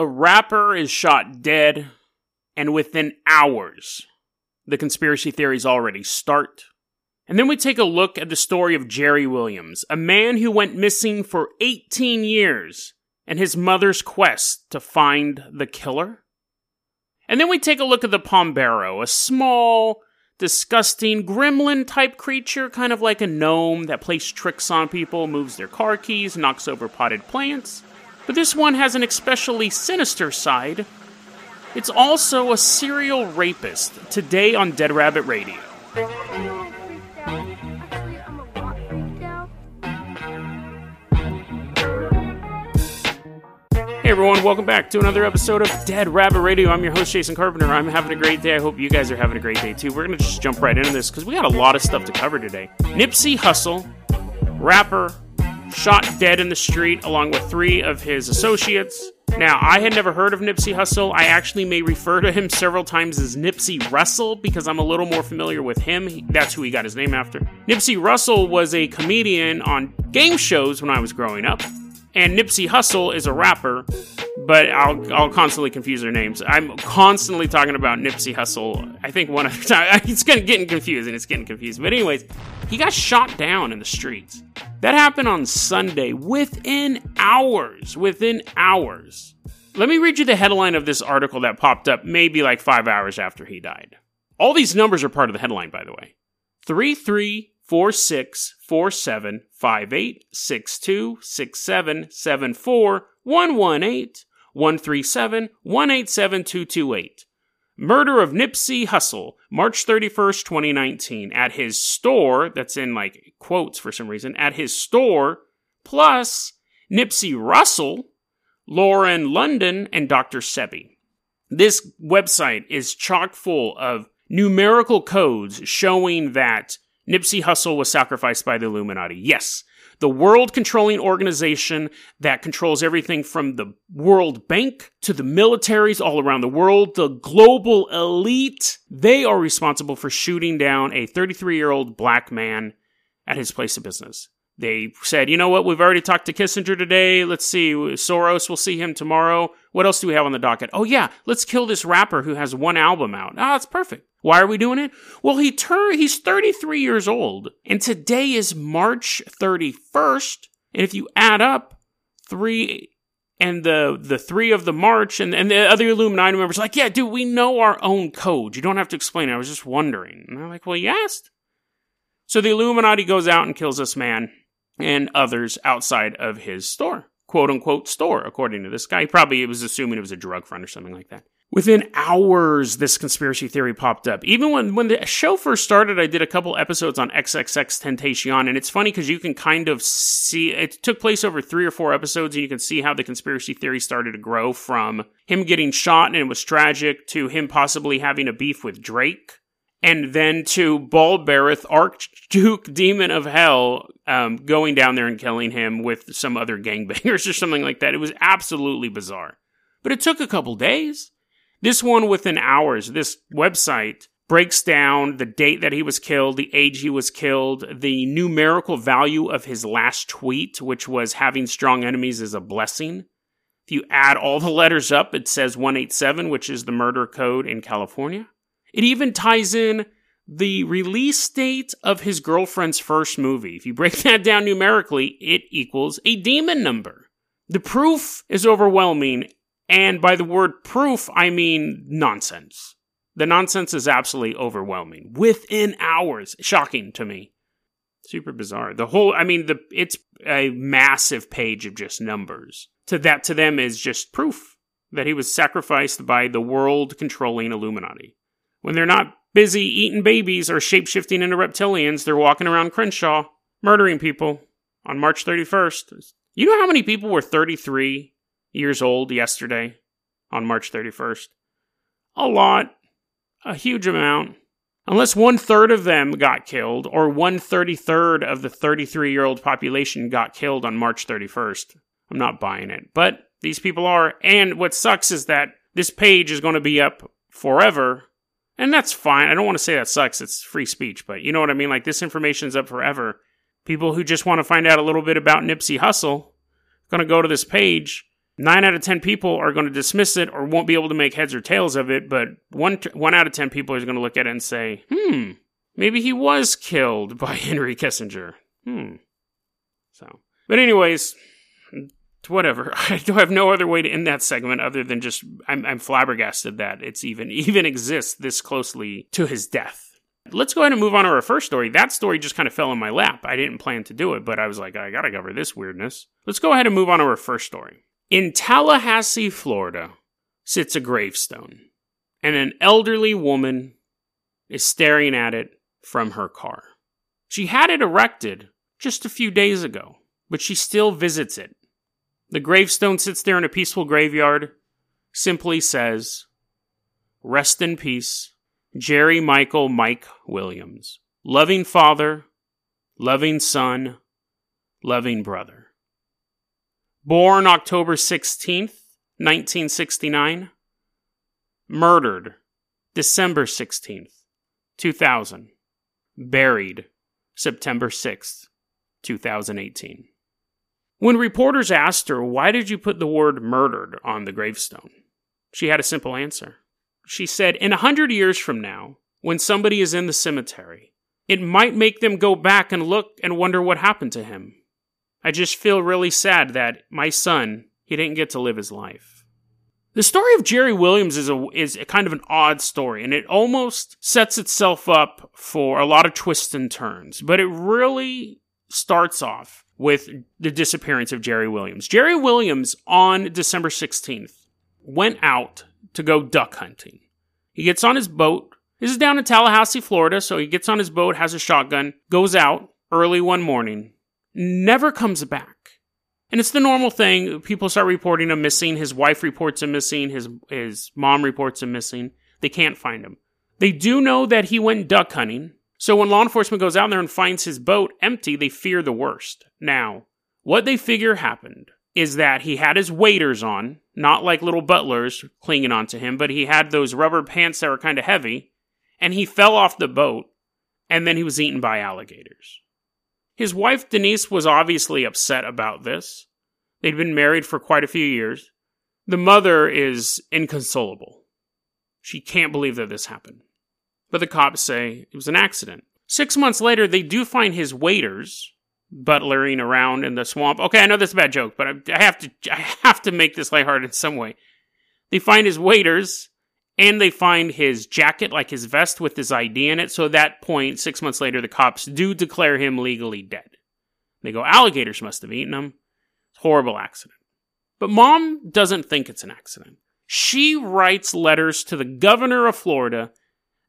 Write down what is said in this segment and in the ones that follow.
A rapper is shot dead, and within hours, the conspiracy theories already start. And then we take a look at the story of Jerry Williams, a man who went missing for 18 years, and his mother's quest to find the killer. And then we take a look at the Pombero, a small, disgusting gremlin type creature, kind of like a gnome that plays tricks on people, moves their car keys, knocks over potted plants. But this one has an especially sinister side. It's also a serial rapist, today on Dead Rabbit Radio. Hey everyone, welcome back to another episode of Dead Rabbit Radio. I'm your host, Jason Carpenter. I'm having a great day. I hope you guys are having a great day too. We're going to just jump right into this because we got a lot of stuff to cover today. Nipsey Hussle, rapper, shot dead in the street along with three of his associates. Now, I had never heard of Nipsey Hussle. I actually may refer to him several times as Nipsey Russell because I'm a little more familiar with him. That's who he got his name after. Nipsey Russell was a comedian on game shows when I was growing up and Nipsey Hussle is a rapper, but I'll I'll constantly confuse their names. I'm constantly talking about Nipsey Hussle. I think one other time it's getting getting confused and it's getting confused. But anyways, he got shot down in the streets. That happened on Sunday within hours. Within hours. Let me read you the headline of this article that popped up maybe like five hours after he died. All these numbers are part of the headline, by the way. 3 four six four seven five eight six two six seven seven four one one eight one three seven one eight seven two two eight. Murder of Nipsey Hussle, March 31st, 2019, at his store, that's in like quotes for some reason, at his store, plus Nipsey Russell, Lauren London, and Dr. Sebi. This website is chock full of numerical codes showing that Nipsey Hussle was sacrificed by the Illuminati. Yes, the world controlling organization that controls everything from the World Bank to the militaries all around the world, the global elite, they are responsible for shooting down a 33 year old black man at his place of business. They said, you know what, we've already talked to Kissinger today. Let's see, Soros, we'll see him tomorrow. What else do we have on the docket? Oh, yeah, let's kill this rapper who has one album out. Ah, that's perfect. Why are we doing it? Well, he tur- he's 33 years old, and today is March 31st. And if you add up three and the the three of the March and, and the other Illuminati members, like, yeah, dude, we know our own code. You don't have to explain it. I was just wondering. And I'm like, well, you asked. So the Illuminati goes out and kills this man and others outside of his store, quote unquote store, according to this guy. He probably was assuming it was a drug front or something like that. Within hours, this conspiracy theory popped up. Even when, when the show first started, I did a couple episodes on XXX Tentacion, and it's funny because you can kind of see it took place over three or four episodes, and you can see how the conspiracy theory started to grow from him getting shot and it was tragic to him possibly having a beef with Drake and then to Balberith, Archduke Demon of Hell, um, going down there and killing him with some other gangbangers or something like that. It was absolutely bizarre. But it took a couple days. This one within hours, this website breaks down the date that he was killed, the age he was killed, the numerical value of his last tweet, which was having strong enemies is a blessing. If you add all the letters up, it says 187, which is the murder code in California. It even ties in the release date of his girlfriend's first movie. If you break that down numerically, it equals a demon number. The proof is overwhelming, and by the word proof, I mean nonsense. The nonsense is absolutely overwhelming. Within hours, shocking to me. Super bizarre. The whole, I mean, the it's a massive page of just numbers. To that, to them, is just proof that he was sacrificed by the world controlling Illuminati. When they're not busy eating babies or shapeshifting into reptilians, they're walking around Crenshaw, murdering people on March 31st. You know how many people were 33 years old yesterday on March 31st? A lot. A huge amount. Unless one third of them got killed, or one thirty third of the 33 year old population got killed on March 31st. I'm not buying it. But these people are. And what sucks is that this page is going to be up forever and that's fine. I don't want to say that sucks. It's free speech, but you know what I mean? Like this information's up forever. People who just want to find out a little bit about Nipsey Hussle going to go to this page nine out of 10 people are going to dismiss it or won't be able to make heads or tails of it, but one, one out of 10 people is going to look at it and say, hmm, maybe he was killed by Henry Kissinger. Hmm. So, but anyways, whatever. I have no other way to end that segment other than just I'm, I'm flabbergasted that it's even even exists this closely to his death. Let's go ahead and move on to our first story. That story just kind of fell in my lap. I didn't plan to do it, but I was like, I gotta cover this weirdness. Let's go ahead and move on to our first story. In Tallahassee, Florida, sits a gravestone, and an elderly woman is staring at it from her car. She had it erected just a few days ago, but she still visits it. The gravestone sits there in a peaceful graveyard, simply says, Rest in peace, Jerry Michael Mike Williams. Loving father, loving son, loving brother. Born October 16th, 1969. Murdered December 16th, 2000. Buried September 6th, 2018. When reporters asked her, Why did you put the word murdered on the gravestone? She had a simple answer. She said, In a hundred years from now, when somebody is in the cemetery, it might make them go back and look and wonder what happened to him. I just feel really sad that my son, he didn't get to live his life. The story of Jerry Williams is a is a kind of an odd story, and it almost sets itself up for a lot of twists and turns. But it really starts off with the disappearance of Jerry Williams. Jerry Williams on December 16th went out to go duck hunting. He gets on his boat. This is down in Tallahassee, Florida, so he gets on his boat, has a shotgun, goes out early one morning, never comes back. And it's the normal thing. People start reporting him missing. His wife reports him missing. His, his mom reports him missing. They can't find him. They do know that he went duck hunting. So when law enforcement goes out there and finds his boat empty, they fear the worst. Now, what they figure happened is that he had his waders on, not like little butlers clinging onto him, but he had those rubber pants that were kind of heavy, and he fell off the boat, and then he was eaten by alligators. His wife Denise was obviously upset about this. They'd been married for quite a few years. The mother is inconsolable. She can't believe that this happened but the cops say it was an accident. Six months later, they do find his waiters butlering around in the swamp. Okay, I know that's a bad joke, but I have to I have to make this lighthearted in some way. They find his waiters and they find his jacket, like his vest with his ID in it. So at that point, six months later, the cops do declare him legally dead. They go, alligators must have eaten him. Horrible accident. But mom doesn't think it's an accident. She writes letters to the governor of Florida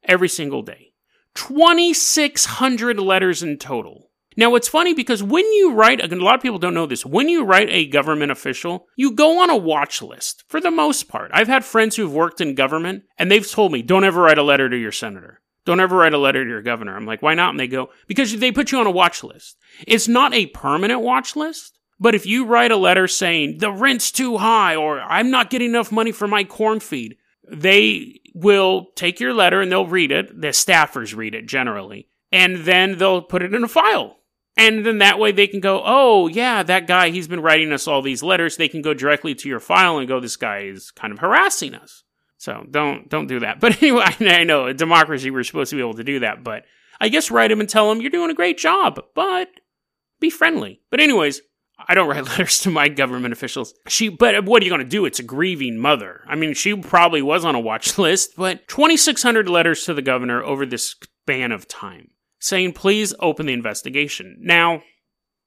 every single day. 2,600 letters in total. Now, it's funny because when you write, a lot of people don't know this, when you write a government official, you go on a watch list for the most part. I've had friends who've worked in government and they've told me, don't ever write a letter to your senator. Don't ever write a letter to your governor. I'm like, why not? And they go, because they put you on a watch list. It's not a permanent watch list, but if you write a letter saying the rent's too high or I'm not getting enough money for my corn feed, they will take your letter and they'll read it. The staffers read it generally. And then they'll put it in a file. And then that way they can go, oh, yeah, that guy, he's been writing us all these letters. They can go directly to your file and go, this guy is kind of harassing us. So don't don't do that. But anyway, I know democracy we're supposed to be able to do that. But I guess write him and tell him you're doing a great job, but be friendly. But anyways, I don't write letters to my government officials. She, but what are you going to do? It's a grieving mother. I mean, she probably was on a watch list, but 2,600 letters to the governor over this span of time saying, please open the investigation. Now,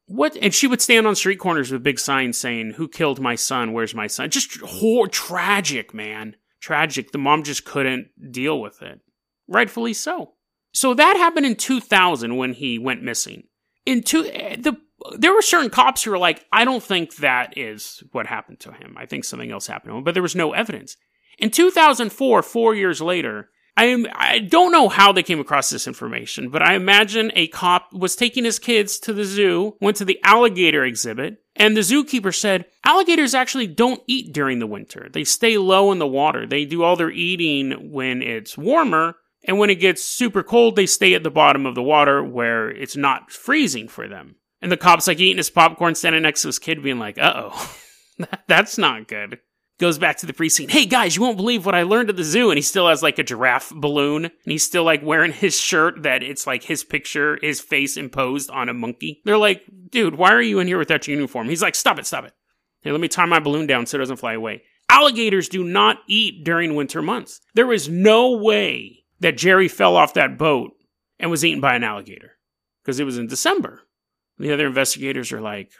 what? And she would stand on street corners with big signs saying, who killed my son? Where's my son? Just hor- tragic, man. Tragic. The mom just couldn't deal with it. Rightfully so. So that happened in 2000 when he went missing. In two, eh, the there were certain cops who were like, I don't think that is what happened to him. I think something else happened to him, but there was no evidence. In 2004, four years later, I am, I don't know how they came across this information, but I imagine a cop was taking his kids to the zoo, went to the alligator exhibit, and the zookeeper said, alligators actually don't eat during the winter. They stay low in the water. They do all their eating when it's warmer, and when it gets super cold, they stay at the bottom of the water where it's not freezing for them. And the cop's like eating his popcorn, standing next to his kid, being like, uh oh. That's not good. Goes back to the pre-scene. Hey guys, you won't believe what I learned at the zoo. And he still has like a giraffe balloon. And he's still like wearing his shirt that it's like his picture, his face imposed on a monkey. They're like, dude, why are you in here without your uniform? He's like, stop it, stop it. Hey, let me tie my balloon down so it doesn't fly away. Alligators do not eat during winter months. There is no way that Jerry fell off that boat and was eaten by an alligator because it was in December. The other investigators are like,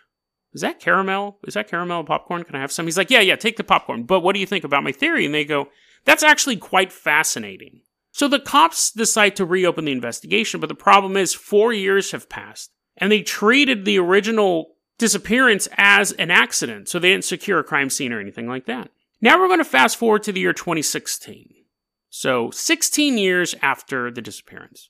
is that caramel? Is that caramel popcorn? Can I have some? He's like, yeah, yeah, take the popcorn. But what do you think about my theory? And they go, that's actually quite fascinating. So the cops decide to reopen the investigation, but the problem is four years have passed and they treated the original disappearance as an accident. So they didn't secure a crime scene or anything like that. Now we're going to fast forward to the year 2016. So 16 years after the disappearance.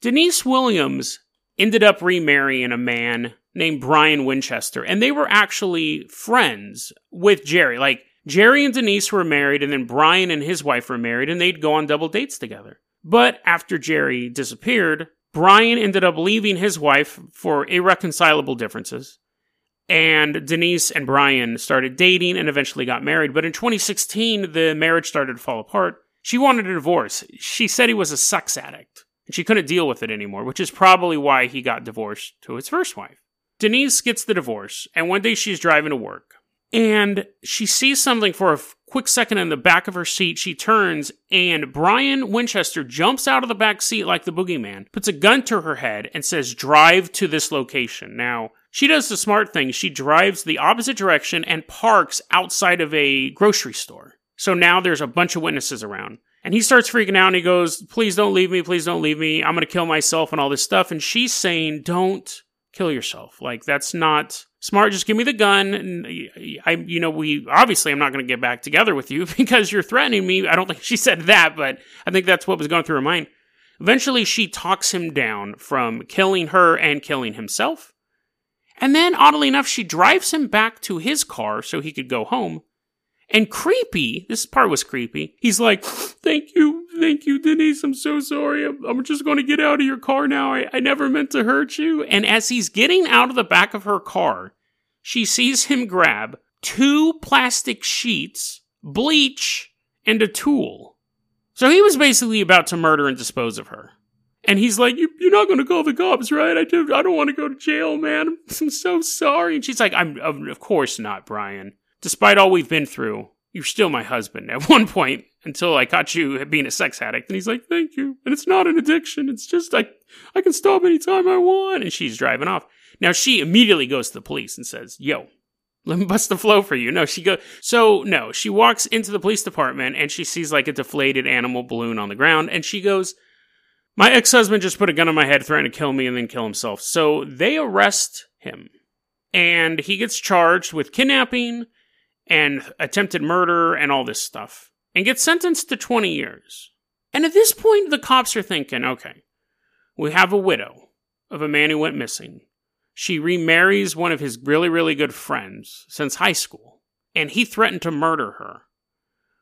Denise Williams ended up remarrying a man named Brian Winchester, and they were actually friends with Jerry. Like, Jerry and Denise were married, and then Brian and his wife were married, and they'd go on double dates together. But after Jerry disappeared, Brian ended up leaving his wife for irreconcilable differences. And Denise and Brian started dating and eventually got married. But in 2016, the marriage started to fall apart. She wanted a divorce. She said he was a sex addict and she couldn't deal with it anymore, which is probably why he got divorced to his first wife. Denise gets the divorce, and one day she's driving to work, and she sees something for a quick second in the back of her seat. She turns, and Brian Winchester jumps out of the back seat like the boogeyman, puts a gun to her head, and says, Drive to this location. Now, she does the smart thing. She drives the opposite direction and parks outside of a grocery store. So now there's a bunch of witnesses around. And he starts freaking out and he goes, Please don't leave me. Please don't leave me. I'm going to kill myself and all this stuff. And she's saying, Don't kill yourself. Like, that's not smart. Just give me the gun. And I, you know, we obviously, I'm not going to get back together with you because you're threatening me. I don't think she said that, but I think that's what was going through her mind. Eventually, she talks him down from killing her and killing himself. And then, oddly enough, she drives him back to his car so he could go home. And creepy, this part was creepy. He's like, Thank you, thank you, Denise. I'm so sorry. I'm, just going to get out of your car now. I, I never meant to hurt you. And as he's getting out of the back of her car, she sees him grab two plastic sheets, bleach, and a tool. So he was basically about to murder and dispose of her. And he's like, you, are not going to call the cops, right? I, do, I don't want to go to jail, man. I'm so sorry. And she's like, I'm, of course not, Brian. Despite all we've been through, you're still my husband at one point until I caught you being a sex addict. And he's like, thank you. And it's not an addiction. It's just, I, I can stop anytime I want. And she's driving off. Now she immediately goes to the police and says, yo, let me bust the flow for you. No, she goes, so no, she walks into the police department and she sees like a deflated animal balloon on the ground. And she goes, my ex husband just put a gun on my head, threatened to kill me and then kill himself. So they arrest him. And he gets charged with kidnapping and attempted murder and all this stuff and gets sentenced to 20 years. And at this point, the cops are thinking okay, we have a widow of a man who went missing. She remarries one of his really, really good friends since high school, and he threatened to murder her.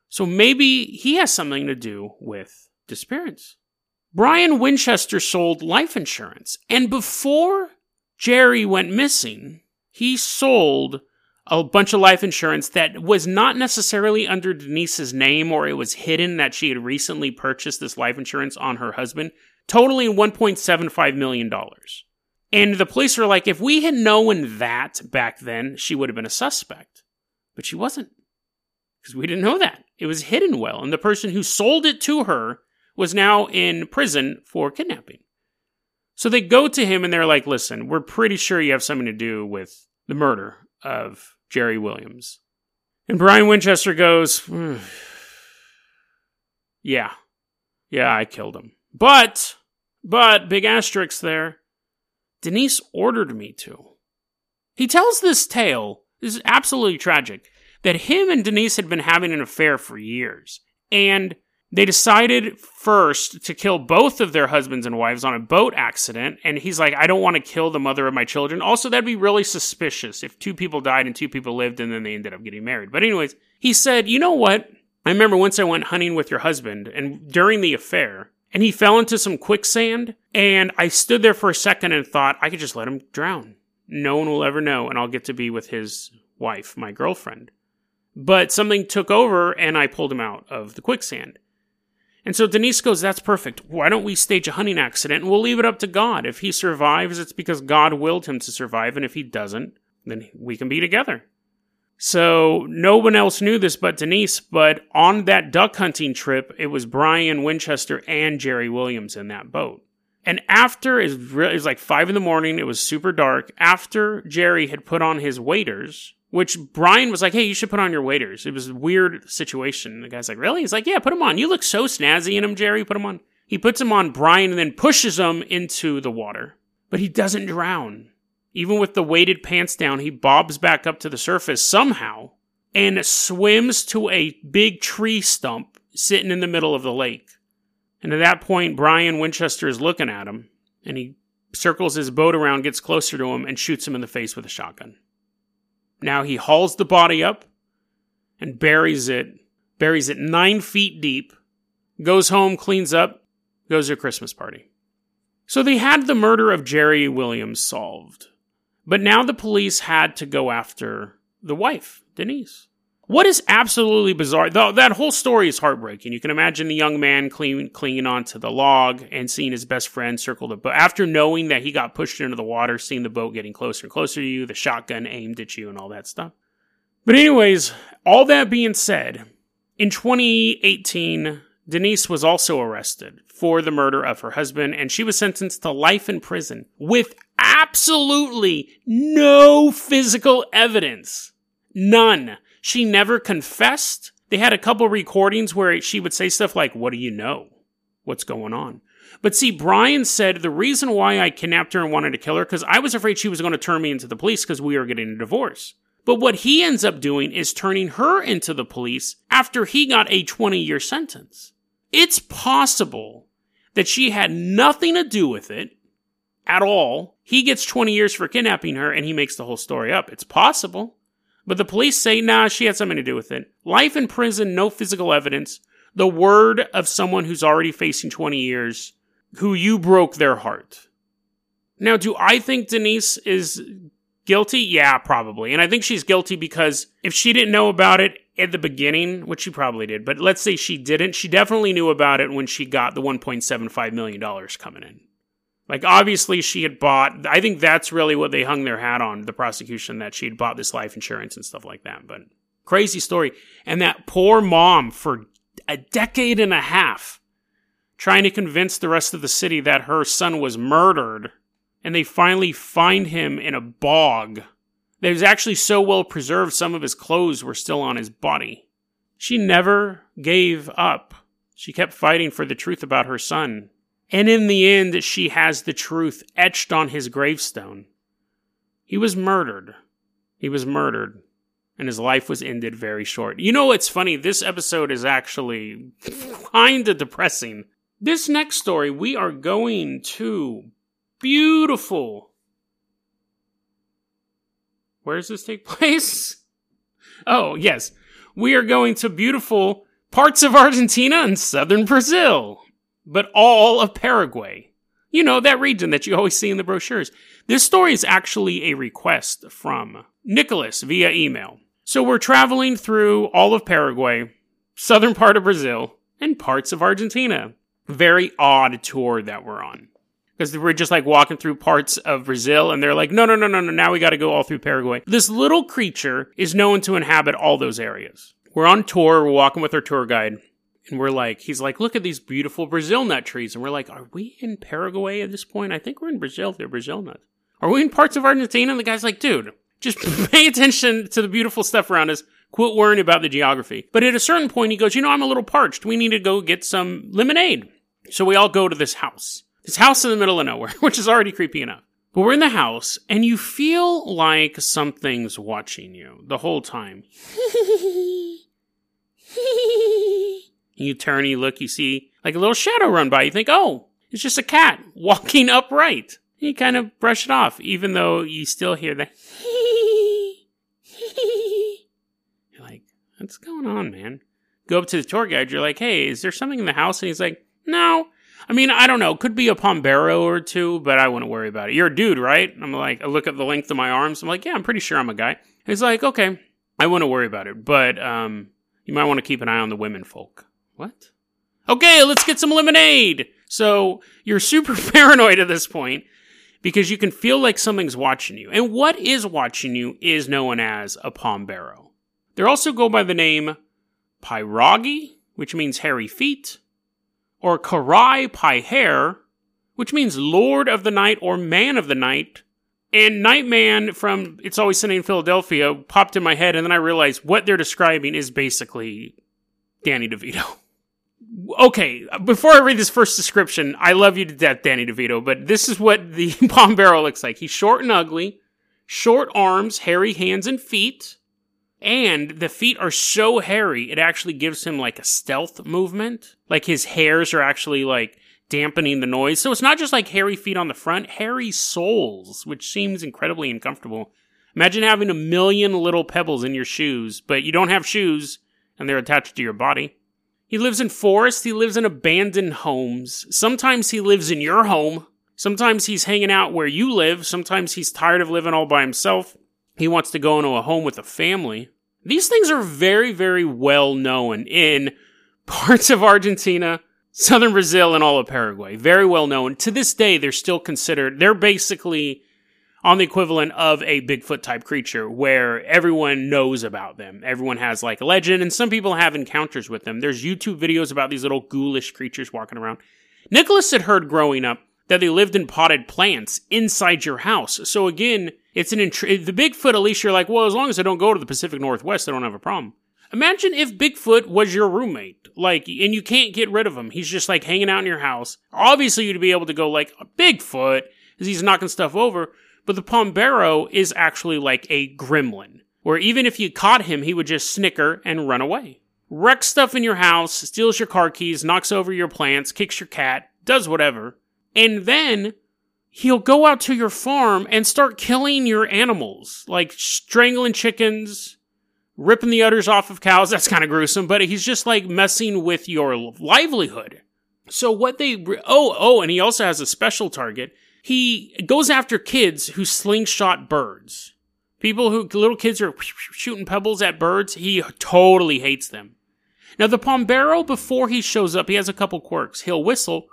So maybe he has something to do with disappearance. Brian Winchester sold life insurance, and before Jerry went missing, he sold a bunch of life insurance that was not necessarily under Denise's name or it was hidden that she had recently purchased this life insurance on her husband, totaling $1.75 million. And the police are like, if we had known that back then, she would have been a suspect. But she wasn't. Because we didn't know that. It was hidden well. And the person who sold it to her was now in prison for kidnapping. So they go to him and they're like, listen, we're pretty sure you have something to do with the murder of Jerry Williams. And Brian Winchester goes, hmm, Yeah, yeah, I killed him. But, but, big asterisk there, Denise ordered me to. He tells this tale, this is absolutely tragic, that him and Denise had been having an affair for years. And they decided first to kill both of their husbands and wives on a boat accident. And he's like, I don't want to kill the mother of my children. Also, that'd be really suspicious if two people died and two people lived and then they ended up getting married. But, anyways, he said, You know what? I remember once I went hunting with your husband and during the affair, and he fell into some quicksand. And I stood there for a second and thought, I could just let him drown. No one will ever know, and I'll get to be with his wife, my girlfriend. But something took over and I pulled him out of the quicksand. And so Denise goes, That's perfect. Why don't we stage a hunting accident and we'll leave it up to God? If he survives, it's because God willed him to survive. And if he doesn't, then we can be together. So no one else knew this but Denise. But on that duck hunting trip, it was Brian Winchester and Jerry Williams in that boat. And after it was, it was like five in the morning, it was super dark. After Jerry had put on his waders, which Brian was like, "Hey, you should put on your waders." It was a weird situation. The guy's like, "Really?" He's like, "Yeah, put them on. You look so snazzy in them, Jerry. Put them on." He puts them on Brian and then pushes him into the water, but he doesn't drown. Even with the weighted pants down, he bobs back up to the surface somehow and swims to a big tree stump sitting in the middle of the lake. And at that point, Brian Winchester is looking at him, and he circles his boat around, gets closer to him, and shoots him in the face with a shotgun. Now he hauls the body up and buries it, buries it nine feet deep, goes home, cleans up, goes to a Christmas party. So they had the murder of Jerry Williams solved. But now the police had to go after the wife, Denise. What is absolutely bizarre, though, that whole story is heartbreaking. You can imagine the young man clean, clinging onto the log and seeing his best friend circle the boat. After knowing that he got pushed into the water, seeing the boat getting closer and closer to you, the shotgun aimed at you, and all that stuff. But, anyways, all that being said, in 2018, Denise was also arrested for the murder of her husband, and she was sentenced to life in prison with absolutely no physical evidence. None. She never confessed. They had a couple recordings where she would say stuff like, What do you know? What's going on? But see, Brian said the reason why I kidnapped her and wanted to kill her because I was afraid she was going to turn me into the police because we were getting a divorce. But what he ends up doing is turning her into the police after he got a 20 year sentence. It's possible that she had nothing to do with it at all. He gets 20 years for kidnapping her and he makes the whole story up. It's possible. But the police say, nah, she had something to do with it. Life in prison, no physical evidence. The word of someone who's already facing 20 years, who you broke their heart. Now, do I think Denise is guilty? Yeah, probably. And I think she's guilty because if she didn't know about it at the beginning, which she probably did, but let's say she didn't, she definitely knew about it when she got the $1.75 million coming in. Like, obviously, she had bought, I think that's really what they hung their hat on, the prosecution, that she had bought this life insurance and stuff like that. But crazy story. And that poor mom for a decade and a half trying to convince the rest of the city that her son was murdered. And they finally find him in a bog that was actually so well preserved, some of his clothes were still on his body. She never gave up. She kept fighting for the truth about her son. And in the end, she has the truth etched on his gravestone. He was murdered. He was murdered. And his life was ended very short. You know what's funny? This episode is actually kind of depressing. This next story, we are going to beautiful. Where does this take place? Oh, yes. We are going to beautiful parts of Argentina and southern Brazil but all of Paraguay. You know, that region that you always see in the brochures. This story is actually a request from Nicholas via email. So we're traveling through all of Paraguay, southern part of Brazil, and parts of Argentina. Very odd tour that we're on. Because we're just like walking through parts of Brazil, and they're like, no, no, no, no, no, now we gotta go all through Paraguay. This little creature is known to inhabit all those areas. We're on tour, we're walking with our tour guide, and we're like, he's like, look at these beautiful Brazil nut trees. And we're like, are we in Paraguay at this point? I think we're in Brazil. They're Brazil nuts. Are we in parts of Argentina? And the guy's like, dude, just pay attention to the beautiful stuff around us. Quit worrying about the geography. But at a certain point, he goes, you know, I'm a little parched. We need to go get some lemonade. So we all go to this house. This house in the middle of nowhere, which is already creepy enough. But we're in the house, and you feel like something's watching you the whole time. You turn, you look, you see like a little shadow run by. You think, oh, it's just a cat walking upright. You kind of brush it off, even though you still hear the. You're like, what's going on, man? Go up to the tour guide. You're like, hey, is there something in the house? And he's like, no. I mean, I don't know. Could be a Pombero or two, but I wouldn't worry about it. You're a dude, right? I'm like, I look at the length of my arms. I'm like, yeah, I'm pretty sure I'm a guy. He's like, okay, I wouldn't worry about it, but um, you might want to keep an eye on the women folk. What? Okay, let's get some lemonade. So you're super paranoid at this point because you can feel like something's watching you. And what is watching you is known as a Pombero. They also go by the name Pyragi, which means hairy feet, or Karai Pai Hair, which means Lord of the Night or Man of the Night. And Nightman from It's Always Sunny in Philadelphia popped in my head, and then I realized what they're describing is basically Danny DeVito. okay, before I read this first description, I love you to death, Danny DeVito, but this is what the Pombero looks like. He's short and ugly, short arms, hairy hands and feet, and the feet are so hairy, it actually gives him like a stealth movement. Like his hairs are actually like dampening the noise. So it's not just like hairy feet on the front, hairy soles, which seems incredibly uncomfortable. Imagine having a million little pebbles in your shoes, but you don't have shoes and they're attached to your body. He lives in forests, he lives in abandoned homes. Sometimes he lives in your home. Sometimes he's hanging out where you live. Sometimes he's tired of living all by himself. He wants to go into a home with a family. These things are very, very well known in parts of Argentina, southern Brazil, and all of Paraguay. Very well known. To this day, they're still considered, they're basically on the equivalent of a Bigfoot type creature where everyone knows about them. Everyone has like a legend, and some people have encounters with them. There's YouTube videos about these little ghoulish creatures walking around. Nicholas had heard growing up that they lived in potted plants inside your house. So again, it's an intri- the Bigfoot. At least you're like, well, as long as I don't go to the Pacific Northwest, I don't have a problem. Imagine if Bigfoot was your roommate, like, and you can't get rid of him. He's just like hanging out in your house. Obviously, you'd be able to go like Bigfoot, because he's knocking stuff over. But the Pombero is actually like a gremlin, where even if you caught him, he would just snicker and run away. Wrecks stuff in your house, steals your car keys, knocks over your plants, kicks your cat, does whatever. And then he'll go out to your farm and start killing your animals, like strangling chickens, ripping the udders off of cows. That's kind of gruesome, but he's just like messing with your livelihood. So what they, oh, oh, and he also has a special target he goes after kids who slingshot birds. People who, little kids are shooting pebbles at birds, he totally hates them. Now, the Pombero, before he shows up, he has a couple quirks. He'll whistle.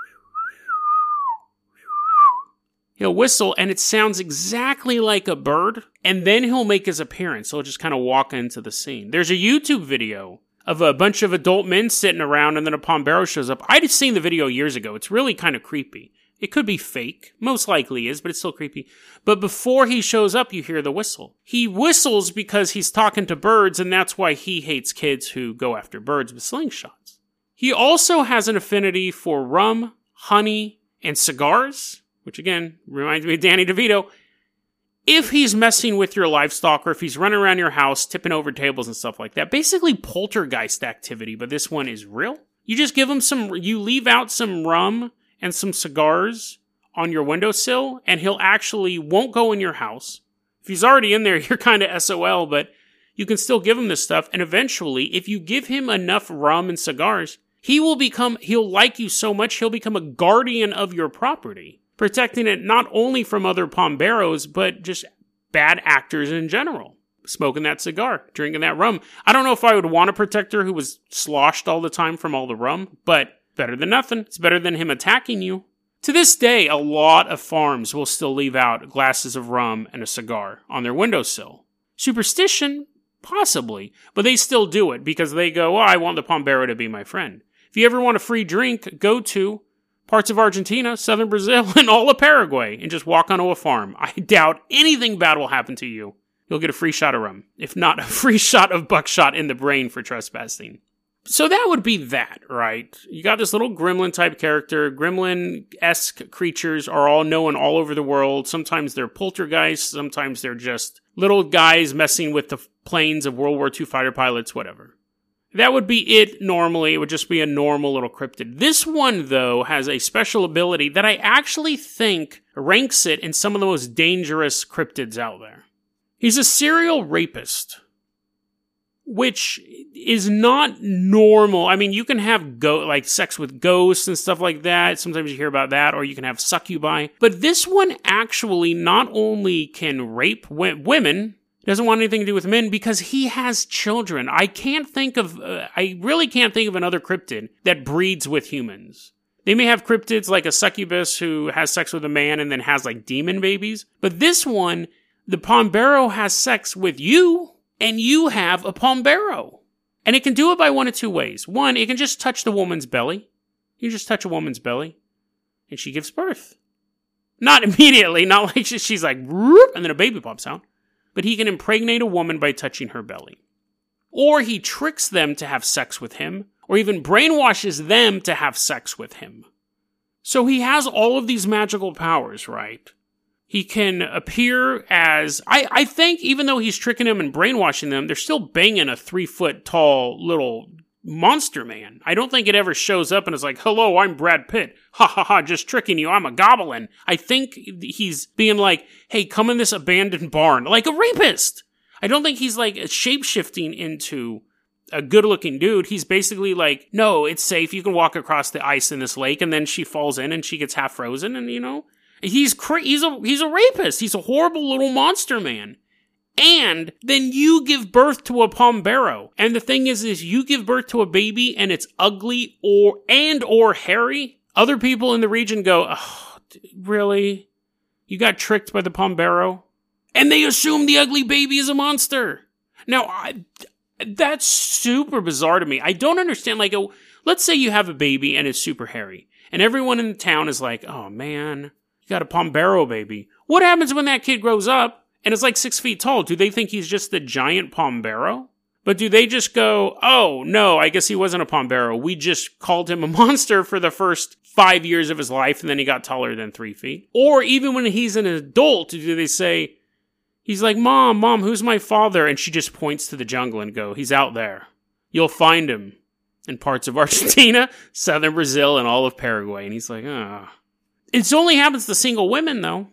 He'll whistle, and it sounds exactly like a bird, and then he'll make his appearance. He'll just kind of walk into the scene. There's a YouTube video of a bunch of adult men sitting around, and then a Pombero shows up. I'd seen the video years ago. It's really kind of creepy. It could be fake. Most likely is, but it's still creepy. But before he shows up, you hear the whistle. He whistles because he's talking to birds, and that's why he hates kids who go after birds with slingshots. He also has an affinity for rum, honey, and cigars, which again reminds me of Danny DeVito. If he's messing with your livestock or if he's running around your house, tipping over tables and stuff like that, basically poltergeist activity, but this one is real. You just give him some, you leave out some rum and some cigars on your windowsill, and he'll actually won't go in your house. If he's already in there, you're kind of SOL, but you can still give him this stuff. And eventually, if you give him enough rum and cigars, he will become, he'll like you so much, he'll become a guardian of your property, protecting it not only from other Pomberos, but just bad actors in general. Smoking that cigar, drinking that rum. I don't know if I would want a protector who was sloshed all the time from all the rum, but better than nothing. It's better than him attacking you. To this day, a lot of farms will still leave out glasses of rum and a cigar on their windowsill. Superstition? Possibly. But they still do it because they go, I want the Pombero to be my friend. If you ever want a free drink, go to parts of Argentina, southern Brazil, and all of Paraguay and just walk onto a farm. I doubt anything bad will happen to you. You'll get a free shot of rum, if not a free shot of buckshot in the brain for trespassing so that would be that, right? You got this little gremlin type character. Gremlin esque creatures are all known all over the world. Sometimes they're poltergeists, sometimes they're just little guys messing with the planes of World War II fighter pilots, whatever. That would be it normally. It would just be a normal little cryptid. This one, though, has a special ability that I actually think ranks it in some of the most dangerous cryptids out there. He's a serial rapist which is not normal. I mean, you can have go like sex with ghosts and stuff like that. Sometimes you hear about that, or you can have succubi. But this one actually not only can rape w- women, doesn't want anything to do with men because he has children. I can't think of, uh, I really can't think of another cryptid that breeds with humans. They may have cryptids like a succubus who has sex with a man and then has like demon babies, but this one, the Pombero has sex with you and you have a Pombero. And it can do it by one of two ways. One, it can just touch the woman's belly. You just touch a woman's belly and she gives birth. Not immediately, not like she's like, and then a baby pops out. But he can impregnate a woman by touching her belly. Or he tricks them to have sex with him, or even brainwashes them to have sex with him. So he has all of these magical powers, right? He can appear as, I, I think even though he's tricking them and brainwashing them, they're still banging a three foot tall little monster man. I don't think it ever shows up and is like, hello, I'm Brad Pitt. Ha ha ha, just tricking you. I'm a goblin. I think he's being like, hey, come in this abandoned barn, like a rapist. I don't think he's like shape shifting into a good looking dude. He's basically like, no, it's safe. You can walk across the ice in this lake. And then she falls in and she gets half frozen. And you know, he's cra- he's a, he's a rapist. He's a horrible little monster man and then you give birth to a pombero. And the thing is, is you give birth to a baby and it's ugly or, and or hairy. Other people in the region go, oh, really? You got tricked by the pombero? And they assume the ugly baby is a monster. Now, I, that's super bizarre to me. I don't understand. Like, oh, let's say you have a baby and it's super hairy, and everyone in the town is like, "Oh man, you got a Pombero baby." What happens when that kid grows up and is like six feet tall. Do they think he's just the giant Pombero? But do they just go, oh, no, I guess he wasn't a Pombero. We just called him a monster for the first five years of his life, and then he got taller than three feet? Or even when he's an adult, do they say, he's like, Mom, Mom, who's my father? And she just points to the jungle and go, he's out there. You'll find him in parts of Argentina, southern Brazil, and all of Paraguay. And he's like, ah. Oh. It only happens to single women, though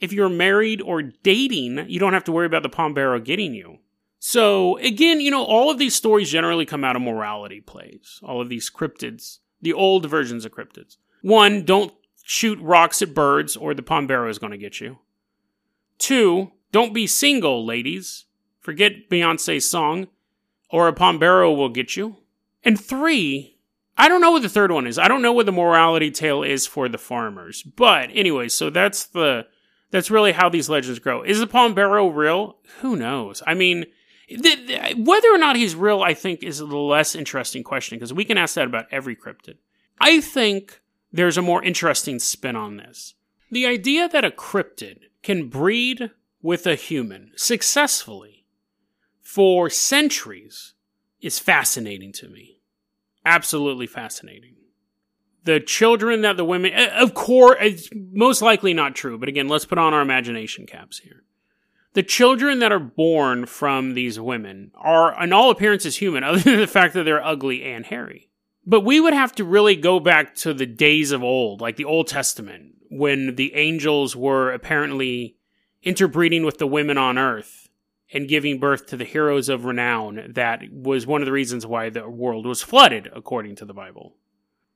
if you're married or dating, you don't have to worry about the Pombero getting you. So again, you know, all of these stories generally come out of morality plays. All of these cryptids, the old versions of cryptids. One, don't shoot rocks at birds or the Pombero is going to get you. Two, don't be single, ladies. Forget Beyonce's song or a Pombero will get you. And three, I don't know what the third one is. I don't know what the morality tale is for the farmers. But anyway, so that's the that's really how these legends grow. Is the Pombero real? Who knows? I mean, th- th- whether or not he's real, I think, is the less interesting question because we can ask that about every cryptid. I think there's a more interesting spin on this. The idea that a cryptid can breed with a human successfully for centuries is fascinating to me. Absolutely fascinating the children that the women, eh, of course, it's most likely not true, but again, let's put on our imagination caps here. The children that are born from these women are, in all appearances, human, other than the fact that they're ugly and hairy. But we would have to really go back to the days of old, like the Old Testament, when the angels were apparently interbreeding with the women on earth and giving birth to the heroes of renown. That was one of the reasons why the world was flooded, according to the Bible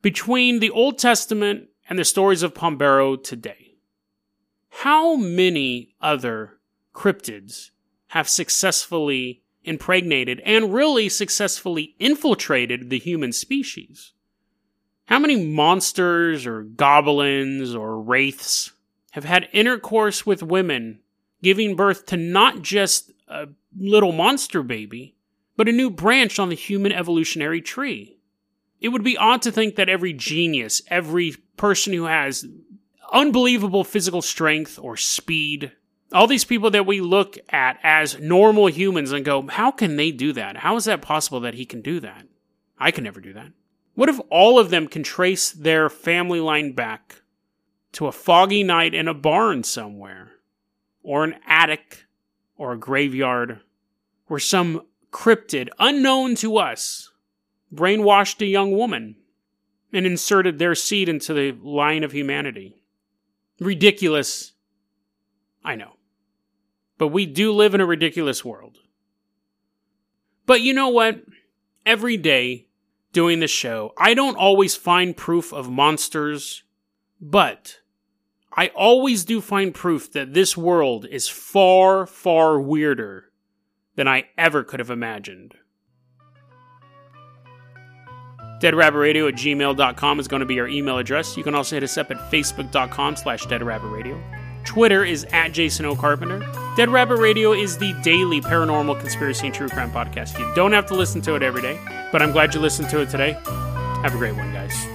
between the Old Testament and the stories of Pombero today, how many other cryptids have successfully impregnated and really successfully infiltrated the human species? How many monsters or goblins or wraiths have had intercourse with women, giving birth to not just a little monster baby, but a new branch on the human evolutionary tree? It would be odd to think that every genius, every person who has unbelievable physical strength or speed, all these people that we look at as normal humans and go, how can they do that? How is that possible that he can do that? I can never do that. What if all of them can trace their family line back to a foggy night in a barn somewhere, or an attic, or a graveyard, where some cryptid unknown to us brainwashed a young woman and inserted their seed into the line of humanity. Ridiculous. I know. But we do live in a ridiculous world. But you know what? Every day doing the show, I don't always find proof of monsters, but I always do find proof that this world is far, far weirder than I ever could have imagined. DeadRabbitRadio at gmail.com is going to be our email address. You can also hit us up at facebook.com slash deadrabbitradio. Twitter is at Jason O. Carpenter. Dead Rabbit Radio is the daily paranormal conspiracy and true crime podcast. You don't have to listen to it every day, but I'm glad you listened to it today. Have a great one, guys.